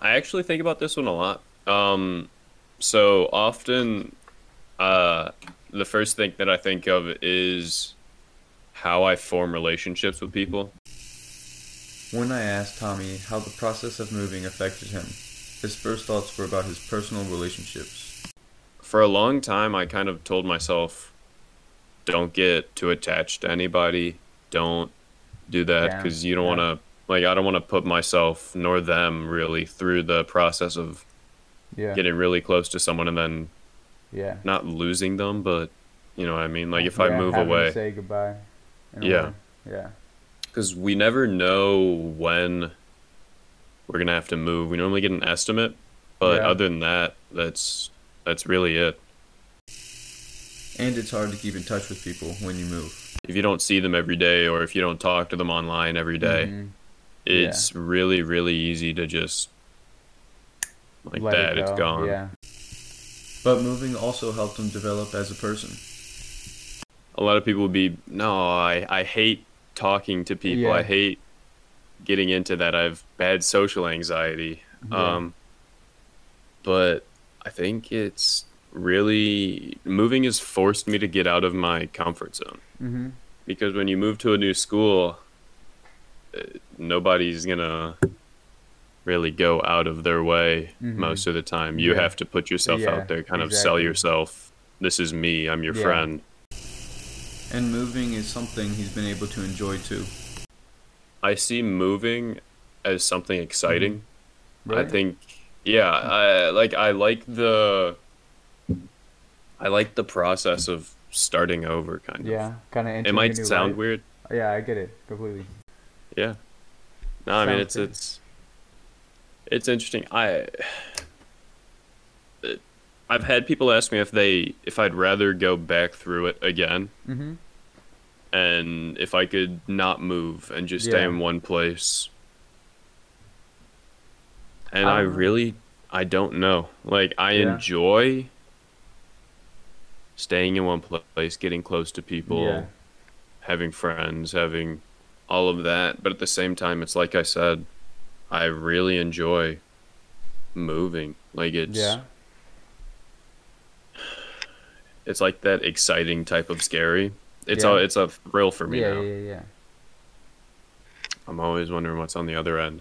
I actually think about this one a lot. Um, so often, uh, the first thing that I think of is how I form relationships with people. When I asked Tommy how the process of moving affected him, his first thoughts were about his personal relationships. For a long time, I kind of told myself, don't get too attached to anybody. Don't do that Yeah, because you don't yeah. want to, like, I don't want to put myself nor them really through the process of Yeah. getting really close to someone and then Yeah. not losing them, but you know what I mean? Like, if I move away, say goodbye. Yeah. way. Yeah. because we never know when we're gonna have to move. We normally get an estimate, but Yeah. other than that, that's that's really it. And it's hard to keep in touch with people when you move. If you don't see them every day, or if you don't talk to them online every day, Mhm. It's really really easy to just like Let it that. It's go, gone. Yeah. But moving also helped him develop as a person. A lot of people would be no, I I hate talking to people. Yeah. I hate getting into that. I have bad social anxiety. Yeah. Um, but I think it's really moving has forced me to get out of my comfort zone Mm-hmm. because when you move to a new school, nobody's gonna really go out of their way Mhm. most of the time. You Yeah. have to put yourself Yeah, out there, kind of sell yourself. This is me. I'm your Yeah. friend. And moving is something he's been able to enjoy too. I see moving as something exciting. I Really? think, yeah, I like I like the I like the process of starting over, kind of. Yeah, kind of. It might sound weird. Yeah, I get it completely. Yeah. No, I mean it's good. it's it's interesting. I I've had people ask me if they if I'd rather go back through it again Mm-hmm. and if I could not move and just stay in one place. And I Um, really I don't know. Like I Yeah. enjoy staying in one place, getting close to people, Yeah. having friends, having all of that, but at the same time it's like I said, I really enjoy moving. Like it's Yeah. it's like that exciting type of scary. It's Yeah. a it's a thrill for me Yeah, now. yeah, yeah. I'm always wondering what's on the other end.